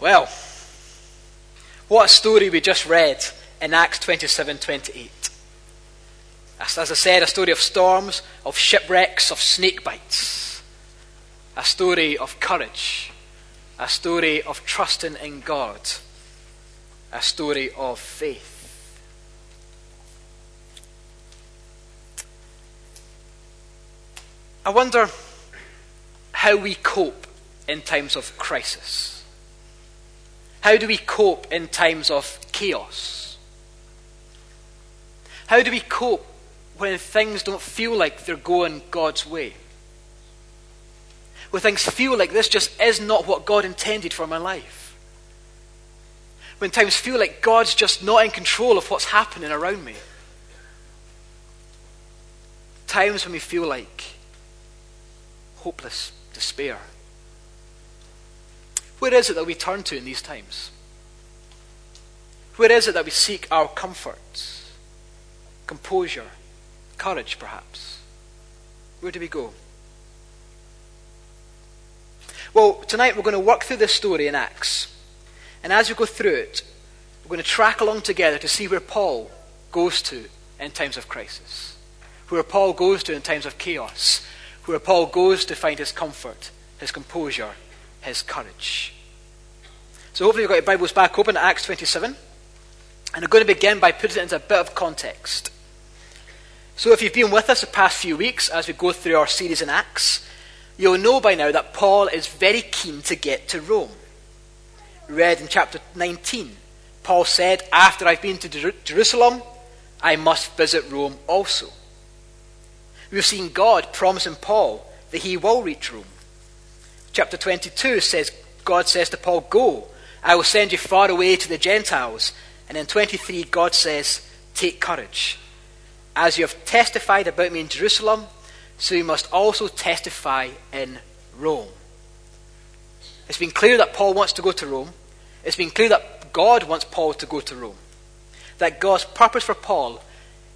Well, what a story we just read in Acts 27 28. As, as I said, a story of storms, of shipwrecks, of snake bites. A story of courage. A story of trusting in God. A story of faith. I wonder how we cope in times of crisis. How do we cope in times of chaos? How do we cope when things don't feel like they're going God's way? When things feel like this just is not what God intended for my life? When times feel like God's just not in control of what's happening around me? Times when we feel like hopeless despair. Where is it that we turn to in these times? Where is it that we seek our comfort, composure, courage, perhaps? Where do we go? Well, tonight we're going to work through this story in Acts. And as we go through it, we're going to track along together to see where Paul goes to in times of crisis, where Paul goes to in times of chaos, where Paul goes to find his comfort, his composure, his courage. So hopefully you've got your Bibles back open at Acts 27. And I'm going to begin by putting it into a bit of context. So if you've been with us the past few weeks as we go through our series in Acts, you'll know by now that Paul is very keen to get to Rome. Read in chapter 19, Paul said, After I've been to Jer- Jerusalem, I must visit Rome also. We've seen God promising Paul that he will reach Rome. Chapter 22 says, God says to Paul, Go, I will send you far away to the Gentiles. And in 23, God says, Take courage. As you have testified about me in Jerusalem, so you must also testify in Rome. It's been clear that Paul wants to go to Rome. It's been clear that God wants Paul to go to Rome. That God's purpose for Paul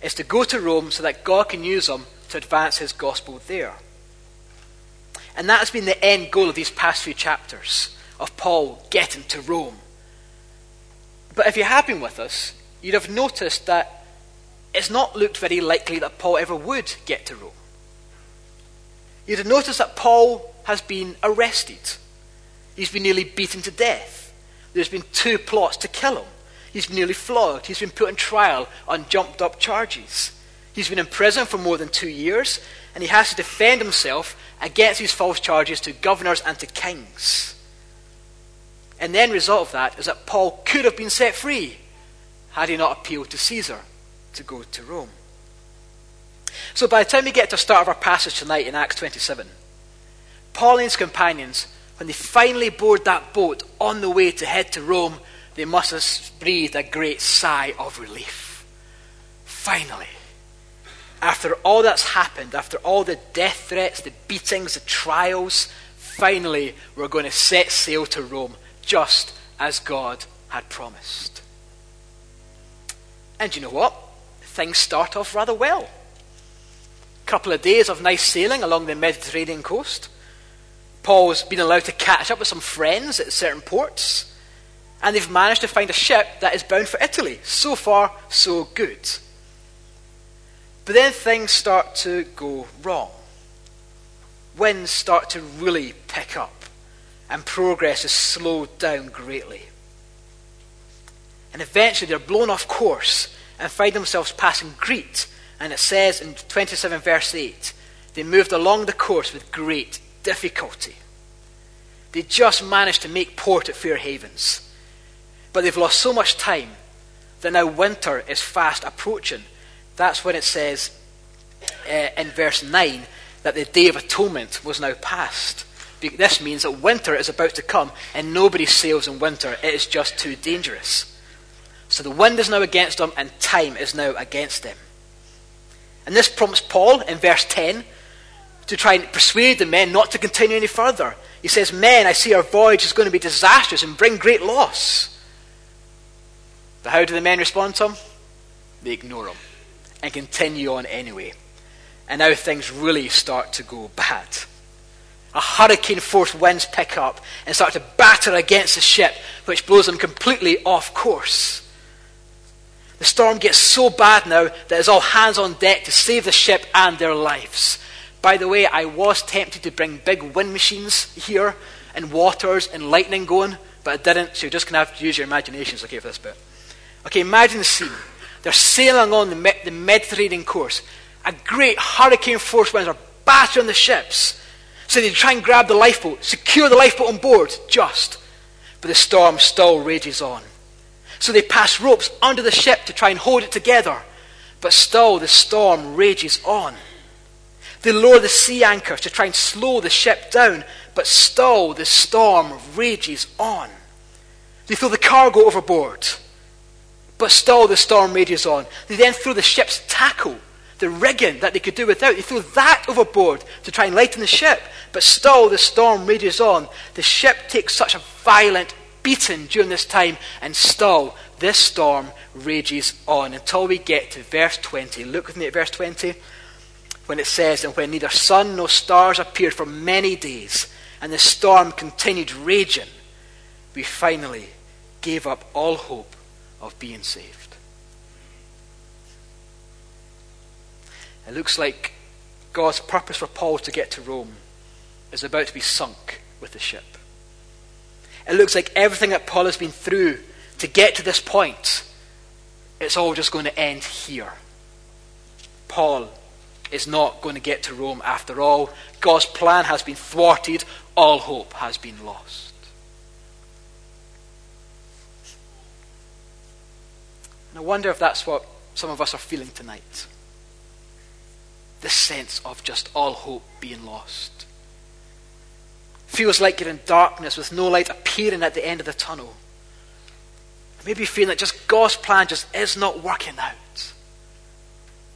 is to go to Rome so that God can use him to advance his gospel there. And that has been the end goal of these past few chapters of Paul getting to Rome. But if you have been with us, you'd have noticed that it's not looked very likely that Paul ever would get to Rome. You'd have noticed that Paul has been arrested. He's been nearly beaten to death. There's been two plots to kill him. He's been nearly flogged. He's been put on trial on jumped up charges. He's been in prison for more than two years, and he has to defend himself against these false charges to governors and to kings. And the end result of that is that Paul could have been set free had he not appealed to Caesar to go to Rome. So by the time we get to the start of our passage tonight in Acts 27, Paul and his companions, when they finally board that boat on the way to head to Rome, they must have breathed a great sigh of relief. Finally after all that's happened, after all the death threats, the beatings, the trials, finally we're going to set sail to Rome, just as God had promised. And you know what? Things start off rather well. Couple of days of nice sailing along the Mediterranean coast. Paul's been allowed to catch up with some friends at certain ports, and they've managed to find a ship that is bound for Italy. So far, so good. But then things start to go wrong. Winds start to really pick up, and progress is slowed down greatly. And eventually they're blown off course and find themselves passing Crete. And it says in 27 verse 8, they moved along the course with great difficulty. They just managed to make port at Fair Havens. But they've lost so much time that now winter is fast approaching that's when it says uh, in verse 9 that the Day of Atonement was now past. This means that winter is about to come and nobody sails in winter. It is just too dangerous. So the wind is now against them and time is now against them. And this prompts Paul in verse 10 to try and persuade the men not to continue any further. He says, Men, I see our voyage is going to be disastrous and bring great loss. But how do the men respond to him? They ignore him and continue on anyway. And now things really start to go bad. A hurricane force winds pick up and start to batter against the ship, which blows them completely off course. The storm gets so bad now that it's all hands on deck to save the ship and their lives. By the way, I was tempted to bring big wind machines here and waters and lightning going, but I didn't, so you're just going to have to use your imaginations, okay, for this bit. Okay, imagine the scene. They're sailing on the, the Mediterranean course. A great hurricane force winds are battering the ships. So they try and grab the lifeboat, secure the lifeboat on board, just. But the storm still rages on. So they pass ropes under the ship to try and hold it together. But still the storm rages on. They lower the sea anchors to try and slow the ship down, but still the storm rages on. They throw the cargo overboard, but still the storm rages on. They then throw the ship's tackle, the rigging that they could do without. They throw that overboard to try and lighten the ship, but still the storm rages on. The ship takes such a violent beating during this time, and still this storm rages on until we get to verse 20. Look with me at verse 20 when it says, And when neither sun nor stars appeared for many days, and the storm continued raging, we finally gave up all hope of being saved. It looks like God's purpose for Paul to get to Rome is about to be sunk with the ship. It looks like everything that Paul has been through to get to this point, it's all just going to end here. Paul is not going to get to Rome after all. God's plan has been thwarted, all hope has been lost. And I wonder if that's what some of us are feeling tonight. This sense of just all hope being lost. Feels like you're in darkness with no light appearing at the end of the tunnel. Maybe you feel that just God's plan just is not working out.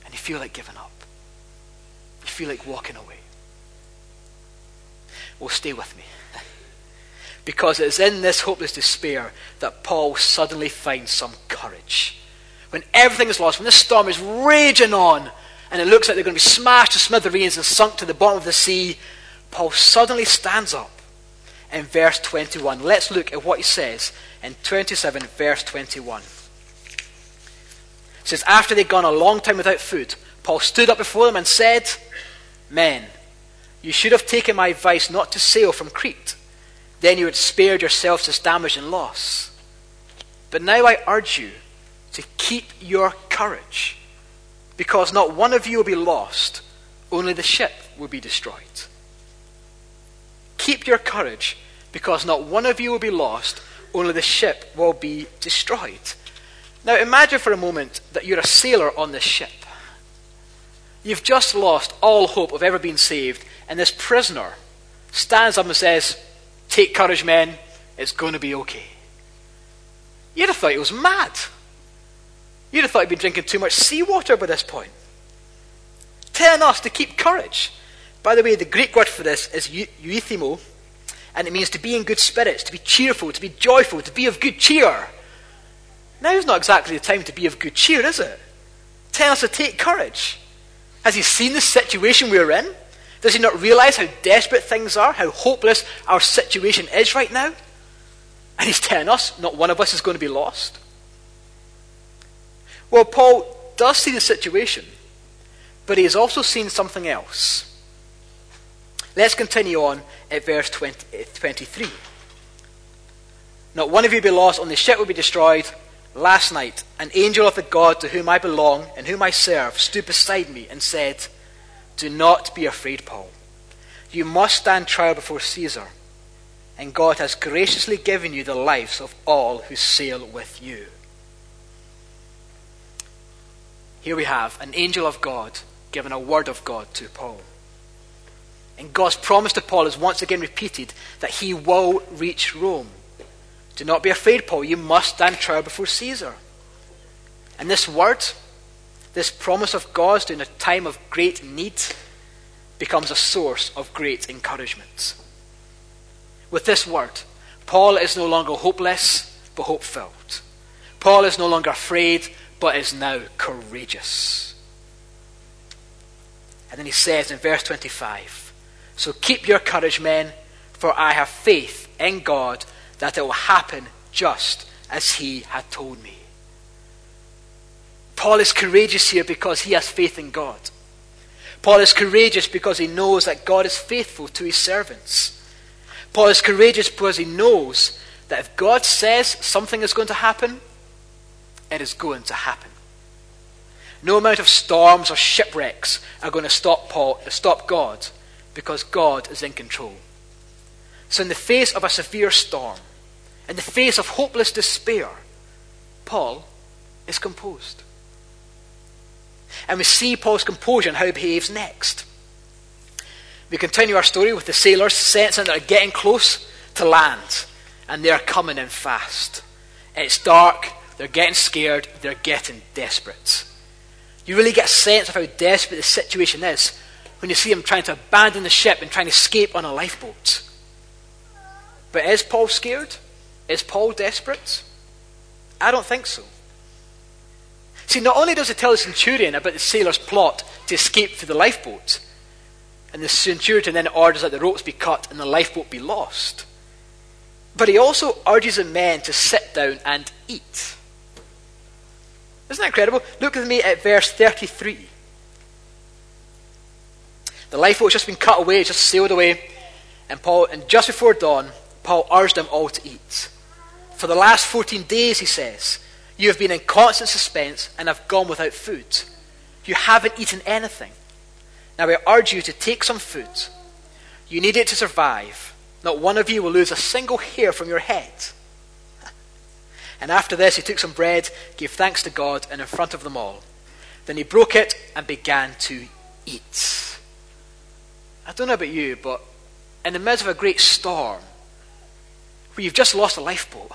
And you feel like giving up. You feel like walking away. Well, stay with me. because it's in this hopeless despair that Paul suddenly finds some courage. When everything is lost, when the storm is raging on, and it looks like they're going to be smashed to smithereens and sunk to the bottom of the sea, Paul suddenly stands up in verse 21. Let's look at what he says in 27, verse 21. It says, After they'd gone a long time without food, Paul stood up before them and said, Men, you should have taken my advice not to sail from Crete. Then you would have spared yourselves this damage and loss. But now I urge you to keep your courage, because not one of you will be lost, only the ship will be destroyed. Keep your courage, because not one of you will be lost, only the ship will be destroyed. Now imagine for a moment that you're a sailor on this ship. You've just lost all hope of ever being saved, and this prisoner stands up and says, Take courage, men, it's going to be okay. You'd have thought he was mad. You'd have thought he'd been drinking too much seawater by this point. Telling us to keep courage. By the way, the Greek word for this is euthymio, and it means to be in good spirits, to be cheerful, to be joyful, to be of good cheer. Now is not exactly the time to be of good cheer, is it? Tell us to take courage. Has he seen the situation we're in? Does he not realize how desperate things are, how hopeless our situation is right now? And he's telling us not one of us is going to be lost. Well, Paul does see the situation, but he has also seen something else. Let's continue on at verse 20, 23. Not one of you be lost, only the ship will be destroyed. Last night, an angel of the God to whom I belong and whom I serve stood beside me and said, Do not be afraid, Paul. You must stand trial before Caesar, and God has graciously given you the lives of all who sail with you. Here we have an angel of God giving a word of God to Paul. And God's promise to Paul is once again repeated that he will reach Rome. Do not be afraid, Paul. You must stand trial before Caesar. And this word, this promise of God's during a time of great need, becomes a source of great encouragement. With this word, Paul is no longer hopeless, but hope filled. Paul is no longer afraid, but is now courageous. And then he says in verse 25, So keep your courage, men, for I have faith in God that it will happen just as he had told me. Paul is courageous here because he has faith in God. Paul is courageous because he knows that God is faithful to his servants. Paul is courageous because he knows that if God says something is going to happen, it is going to happen. No amount of storms or shipwrecks are going to stop Paul, stop God, because God is in control. So, in the face of a severe storm, in the face of hopeless despair, Paul is composed. And we see Paul's composure and how he behaves next. We continue our story with the sailors sensing that they're getting close to land and they're coming in fast. It's dark, they're getting scared, they're getting desperate. You really get a sense of how desperate the situation is when you see them trying to abandon the ship and trying to escape on a lifeboat. But is Paul scared? Is Paul desperate? I don't think so. See, not only does he tell the centurion about the sailor's plot to escape through the lifeboat, and the centurion then orders that the ropes be cut and the lifeboat be lost, but he also urges the men to sit down and eat. Isn't that incredible? Look with me at verse 33. The lifeboat's just been cut away, just sailed away, and Paul, and just before dawn, Paul urged them all to eat. For the last 14 days, he says, you have been in constant suspense and have gone without food. You haven't eaten anything. Now I urge you to take some food. You need it to survive. Not one of you will lose a single hair from your head. And after this, he took some bread, gave thanks to God, and in front of them all. Then he broke it and began to eat. I don't know about you, but in the midst of a great storm, where you've just lost a lifeboat,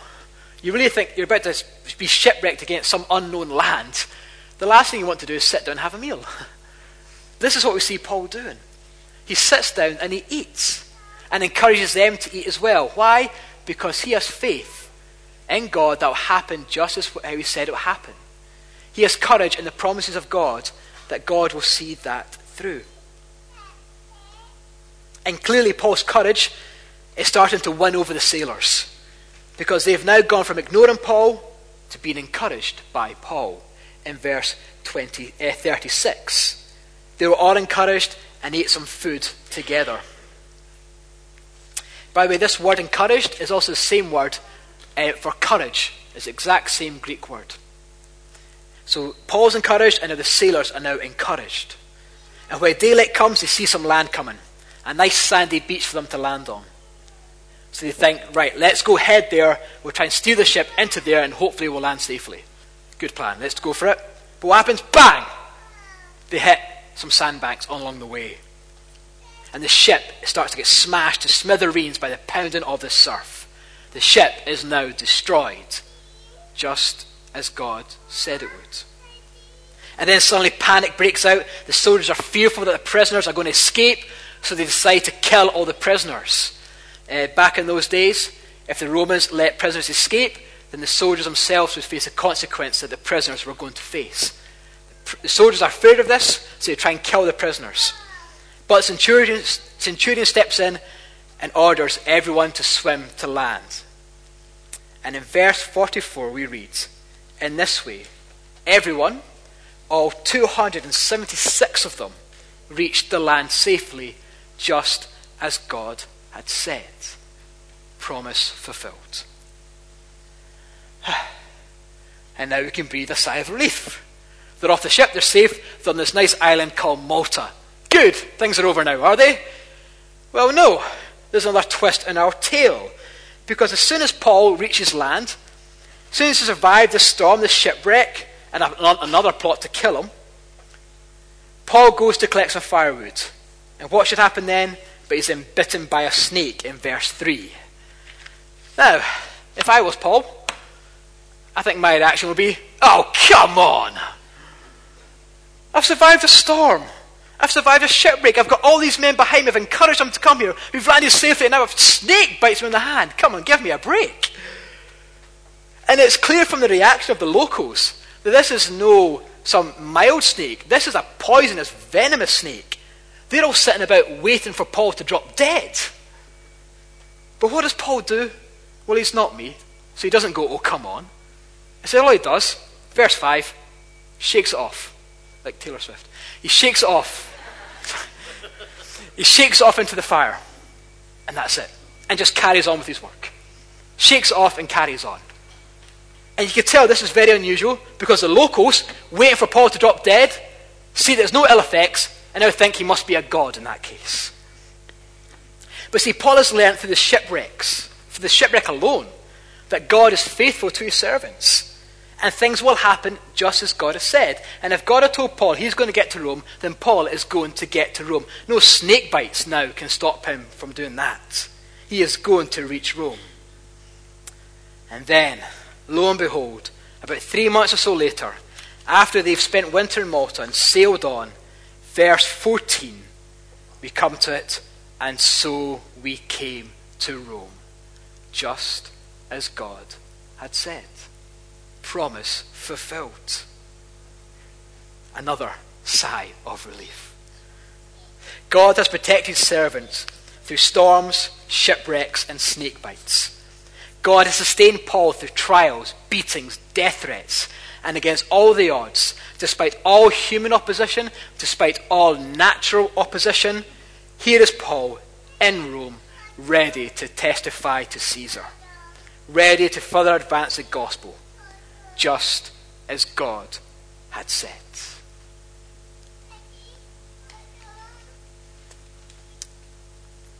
you really think you're about to be shipwrecked against some unknown land, the last thing you want to do is sit down and have a meal. This is what we see Paul doing. He sits down and he eats and encourages them to eat as well. Why? Because he has faith in God that will happen just as how he said it will happen. He has courage in the promises of God that God will see that through. And clearly, Paul's courage is starting to win over the sailors because they've now gone from ignoring Paul to being encouraged by Paul in verse 20, uh, 36. They were all encouraged and ate some food together. By the way, this word encouraged is also the same word uh, for courage. It's the exact same Greek word. So Paul's encouraged, and now the sailors are now encouraged. And when daylight comes, they see some land coming. A nice sandy beach for them to land on. So they think, right, let's go head there. We'll try and steer the ship into there and hopefully we'll land safely. Good plan. Let's go for it. But what happens? Bang! They hit some sandbanks along the way. And the ship starts to get smashed to smithereens by the pounding of the surf. The ship is now destroyed, just as God said it would. And then suddenly panic breaks out. The soldiers are fearful that the prisoners are going to escape, so they decide to kill all the prisoners. Uh, back in those days, if the Romans let prisoners escape, then the soldiers themselves would face the consequence that the prisoners were going to face. The soldiers are afraid of this, so they try and kill the prisoners. But Centurion, Centurion steps in and orders everyone to swim to land. And in verse 44, we read, In this way, everyone, all 276 of them, reached the land safely, just as God had said. Promise fulfilled. And now we can breathe a sigh of relief. They're off the ship, they're safe, they're on this nice island called Malta. Good, things are over now, are they? Well, no. There's another twist in our tale. Because as soon as Paul reaches land, as soon as he survived the storm, the shipwreck, and another plot to kill him, Paul goes to collect some firewood. And what should happen then? but he's then bitten by a snake in verse 3. Now, if I was Paul, I think my reaction would be, Oh, come on! I've survived a storm. I've survived a shipwreck. I've got all these men behind me. I've encouraged them to come here. We've landed safely, and now a snake bites me in the hand. Come on, give me a break. And it's clear from the reaction of the locals that this is no some mild snake. This is a poisonous, venomous snake They're all sitting about waiting for Paul to drop dead. But what does Paul do? Well, he's not me. So he doesn't go, oh, come on. So all he does, verse 5, shakes it off. Like Taylor Swift. He shakes off. he shakes off into the fire. And that's it. And just carries on with his work. Shakes off and carries on. And you can tell this is very unusual because the locals, waiting for Paul to drop dead, see there's no ill effects, and now think he must be a god in that case. But see, Paul has learned through the shipwrecks, for the shipwreck alone, that God is faithful to his servants. And things will happen just as God has said. And if God had told Paul he's going to get to Rome, then Paul is going to get to Rome. No snake bites now can stop him from doing that. He is going to reach Rome. And then, lo and behold, about three months or so later, after they've spent winter in Malta and sailed on, verse 14, we come to it, and so we came to Rome, just as God had said. Promise fulfilled. Another sigh of relief. God has protected servants through storms, shipwrecks, and snake bites. God has sustained Paul through trials, beatings, death threats, and against all the odds, despite all human opposition, despite all natural opposition, here is Paul in Rome, ready to testify to Caesar, ready to further advance the gospel, just as God had said.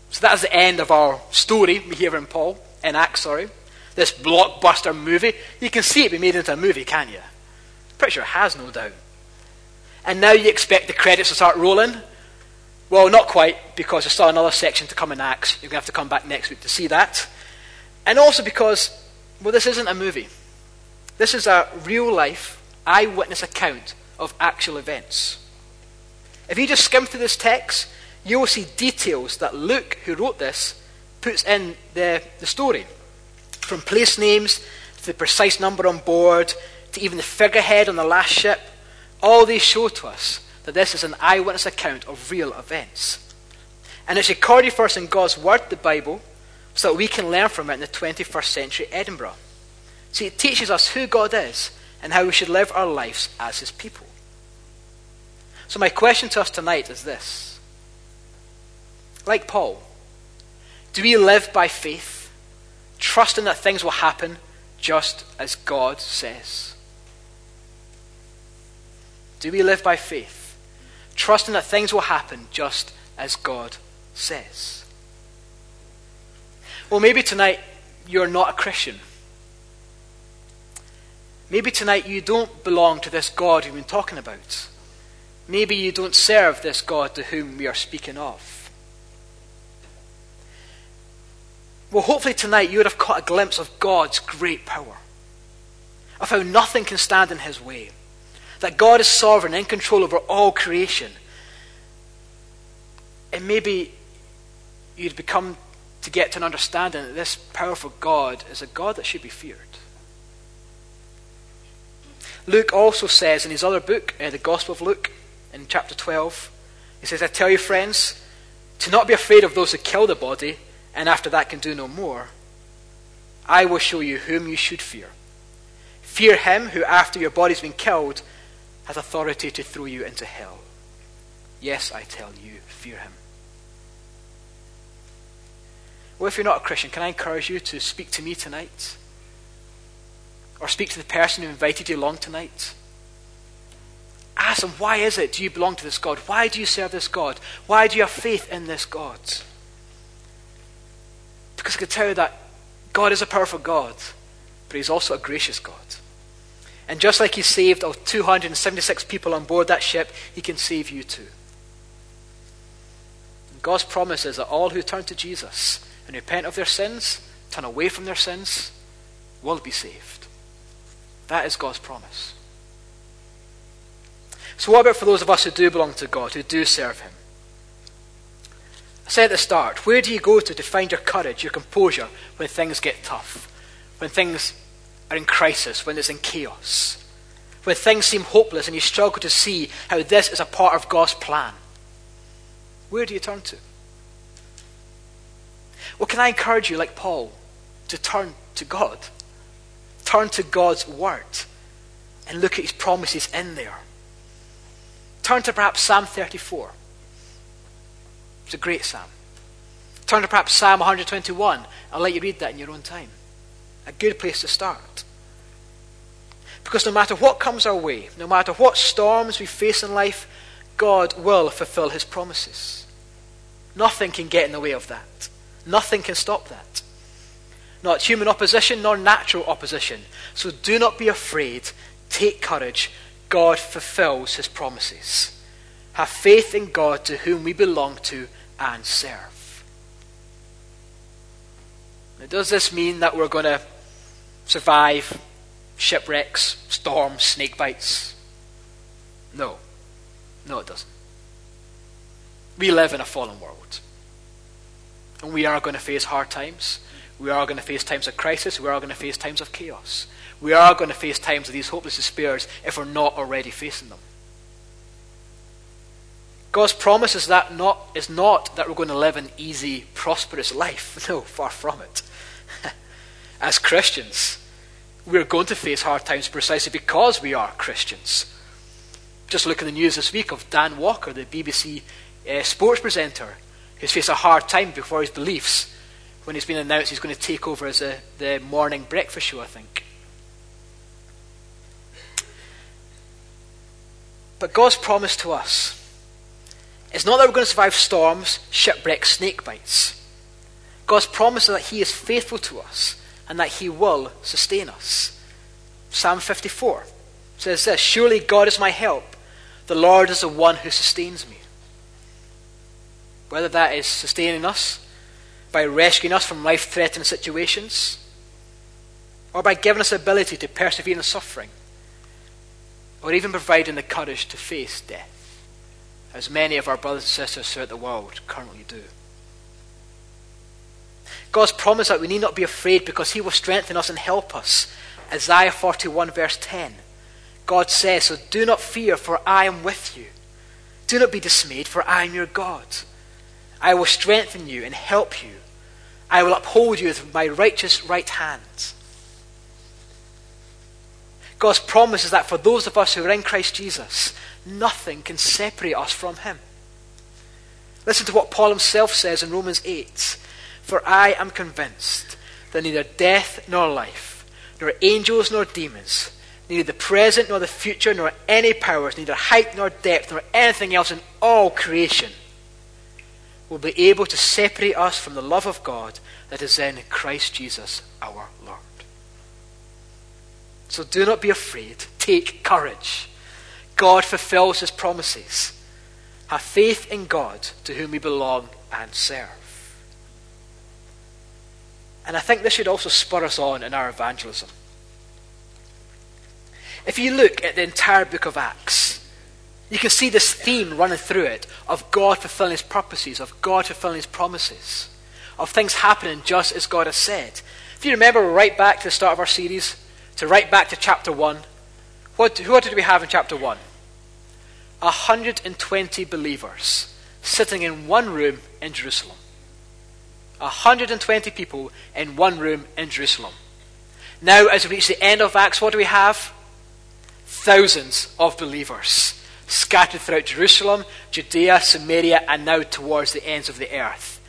So that is the end of our story we hear in Paul, in Acts, sorry. This blockbuster movie. You can see it be made into a movie, can you? Pretty sure it has, no doubt. And now you expect the credits to start rolling. Well, not quite, because there's still another section to come in Acts. You're going to have to come back next week to see that. And also because, well, this isn't a movie. This is a real life, eyewitness account of actual events. If you just skim through this text, you will see details that Luke, who wrote this, puts in the, the story. From place names to the precise number on board to even the figurehead on the last ship, all these show to us that this is an eyewitness account of real events. And it's recorded for us in God's Word, the Bible, so that we can learn from it in the 21st century Edinburgh. See, it teaches us who God is and how we should live our lives as His people. So, my question to us tonight is this Like Paul, do we live by faith, trusting that things will happen just as God says? Do we live by faith? trusting that things will happen just as God says. Well, maybe tonight you're not a Christian. Maybe tonight you don't belong to this God we've been talking about. Maybe you don't serve this God to whom we are speaking of. Well, hopefully tonight you would have caught a glimpse of God's great power, of how nothing can stand in his way that God is sovereign, in control over all creation. And maybe you'd become to get to an understanding that this powerful God is a God that should be feared. Luke also says in his other book, uh, the Gospel of Luke, in chapter 12, he says, I tell you, friends, to not be afraid of those who kill the body, and after that can do no more. I will show you whom you should fear. Fear him who, after your body's been killed, has authority to throw you into hell. Yes, I tell you, fear him. Well, if you're not a Christian, can I encourage you to speak to me tonight? Or speak to the person who invited you along tonight? Ask them, why is it do you belong to this God? Why do you serve this God? Why do you have faith in this God? Because I can tell you that God is a powerful God, but He's also a gracious God. And just like he saved all 276 people on board that ship, he can save you too. God's promise is that all who turn to Jesus and repent of their sins, turn away from their sins, will be saved. That is God's promise. So, what about for those of us who do belong to God, who do serve Him? I said at the start, where do you go to to find your courage, your composure when things get tough? When things are in crisis, when it's in chaos, when things seem hopeless and you struggle to see how this is a part of God's plan. Where do you turn to? Well, can I encourage you, like Paul, to turn to God? Turn to God's Word and look at His promises in there. Turn to perhaps Psalm 34. It's a great psalm. Turn to perhaps Psalm 121. I'll let you read that in your own time. A good place to start. Because no matter what comes our way, no matter what storms we face in life, God will fulfill his promises. Nothing can get in the way of that. Nothing can stop that. Not human opposition nor natural opposition. So do not be afraid. Take courage. God fulfills his promises. Have faith in God to whom we belong to and serve. Now, does this mean that we're going to survive shipwrecks, storms, snake bites? No. No, it doesn't. We live in a fallen world. And we are going to face hard times. We are going to face times of crisis. We are going to face times of chaos. We are going to face times of these hopeless despairs if we're not already facing them. God's promise is that not is not that we're going to live an easy, prosperous life. No, far from it. As Christians, we're going to face hard times precisely because we are Christians. Just look at the news this week of Dan Walker, the BBC uh, sports presenter, who's faced a hard time before his beliefs when it's been announced he's going to take over as a, the morning breakfast show, I think. But God's promise to us is not that we're going to survive storms, shipwrecks, snake bites. God's promise is that He is faithful to us and that He will sustain us. Psalm 54 says this Surely God is my help. The Lord is the one who sustains me. Whether that is sustaining us by rescuing us from life threatening situations, or by giving us the ability to persevere in suffering, or even providing the courage to face death as many of our brothers and sisters throughout the world currently do. God's promise that we need not be afraid because He will strengthen us and help us. Isaiah 41, verse 10. God says, So do not fear, for I am with you. Do not be dismayed, for I am your God. I will strengthen you and help you. I will uphold you with my righteous right hand. God's promise is that for those of us who are in Christ Jesus, Nothing can separate us from him. Listen to what Paul himself says in Romans 8 For I am convinced that neither death nor life, nor angels nor demons, neither the present nor the future, nor any powers, neither height nor depth, nor anything else in all creation will be able to separate us from the love of God that is in Christ Jesus our Lord. So do not be afraid. Take courage. God fulfills his promises. Have faith in God to whom we belong and serve. And I think this should also spur us on in our evangelism. If you look at the entire book of Acts, you can see this theme running through it of God fulfilling his prophecies, of God fulfilling his promises, of things happening just as God has said. If you remember right back to the start of our series, to right back to chapter 1, what, what did we have in chapter 1? 120 believers sitting in one room in Jerusalem. 120 people in one room in Jerusalem. Now, as we reach the end of Acts, what do we have? Thousands of believers scattered throughout Jerusalem, Judea, Samaria, and now towards the ends of the earth.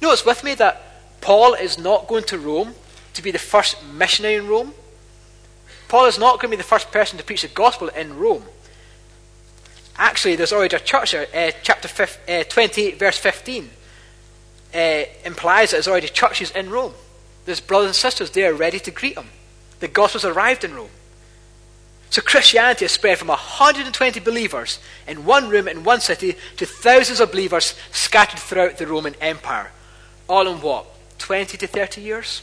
Notice with me that Paul is not going to Rome to be the first missionary in Rome. Paul is not going to be the first person to preach the gospel in Rome. Actually, there's already a church there. Uh, chapter 50, uh, 28, verse 15 uh, implies that there's already churches in Rome. There's brothers and sisters there ready to greet him. The gospel's arrived in Rome. So Christianity has spread from 120 believers in one room in one city to thousands of believers scattered throughout the Roman Empire. All in what? 20 to 30 years?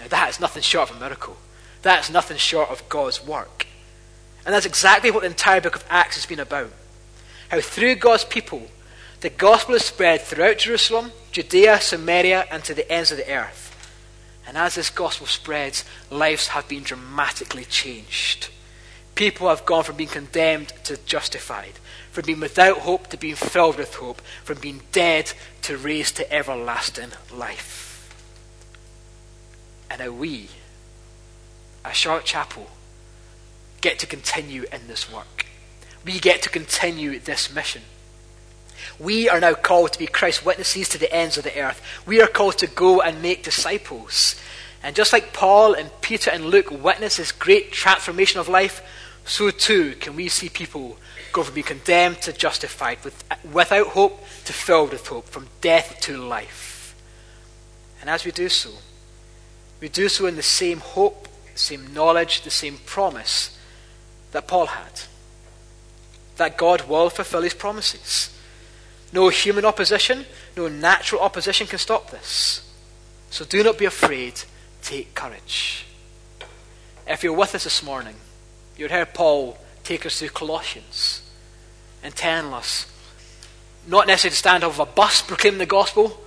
Now that is nothing short of a miracle. That is nothing short of God's work. And that's exactly what the entire book of Acts has been about. How through God's people, the gospel is spread throughout Jerusalem, Judea, Samaria, and to the ends of the earth. And as this gospel spreads, lives have been dramatically changed. people have gone from being condemned to justified, from being without hope to being filled with hope, from being dead to raised to everlasting life. And now we, at Charlotte Chapel, get to continue in this work. We get to continue this mission. We are now called to be Christ's witnesses to the ends of the earth. We are called to go and make disciples. And just like Paul and Peter and Luke witness this great transformation of life, so too can we see people go from being condemned to justified, with, without hope to filled with hope, from death to life. And as we do so, we do so in the same hope, the same knowledge, the same promise that Paul had. That God will fulfill his promises. No human opposition, no natural opposition can stop this. So do not be afraid, take courage. If you're with us this morning, you heard Paul take us through Colossians and tell us not necessarily to stand off a bus proclaiming the gospel,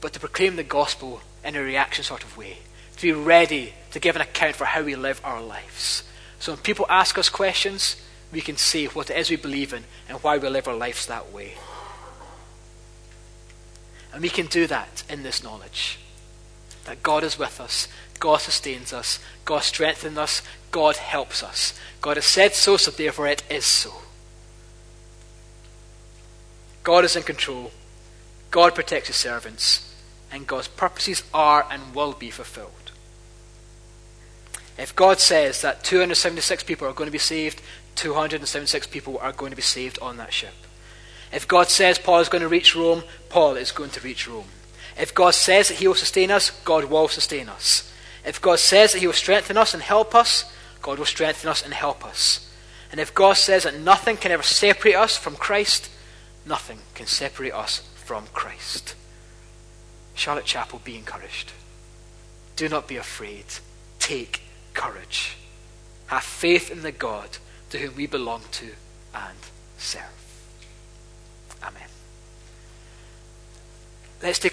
but to proclaim the gospel in a reaction sort of way. To be ready to give an account for how we live our lives. So when people ask us questions, we can see what it is we believe in and why we live our lives that way. And we can do that in this knowledge that God is with us, God sustains us, God strengthens us, God helps us. God has said so, so therefore it is so. God is in control, God protects his servants, and God's purposes are and will be fulfilled. If God says that 276 people are going to be saved, 276 people are going to be saved on that ship. If God says Paul is going to reach Rome, Paul is going to reach Rome. If God says that he will sustain us, God will sustain us. If God says that he will strengthen us and help us, God will strengthen us and help us. And if God says that nothing can ever separate us from Christ, nothing can separate us from Christ. Charlotte Chapel, be encouraged. Do not be afraid. Take courage. Have faith in the God to whom we belong to and serve. Amen. Let's take a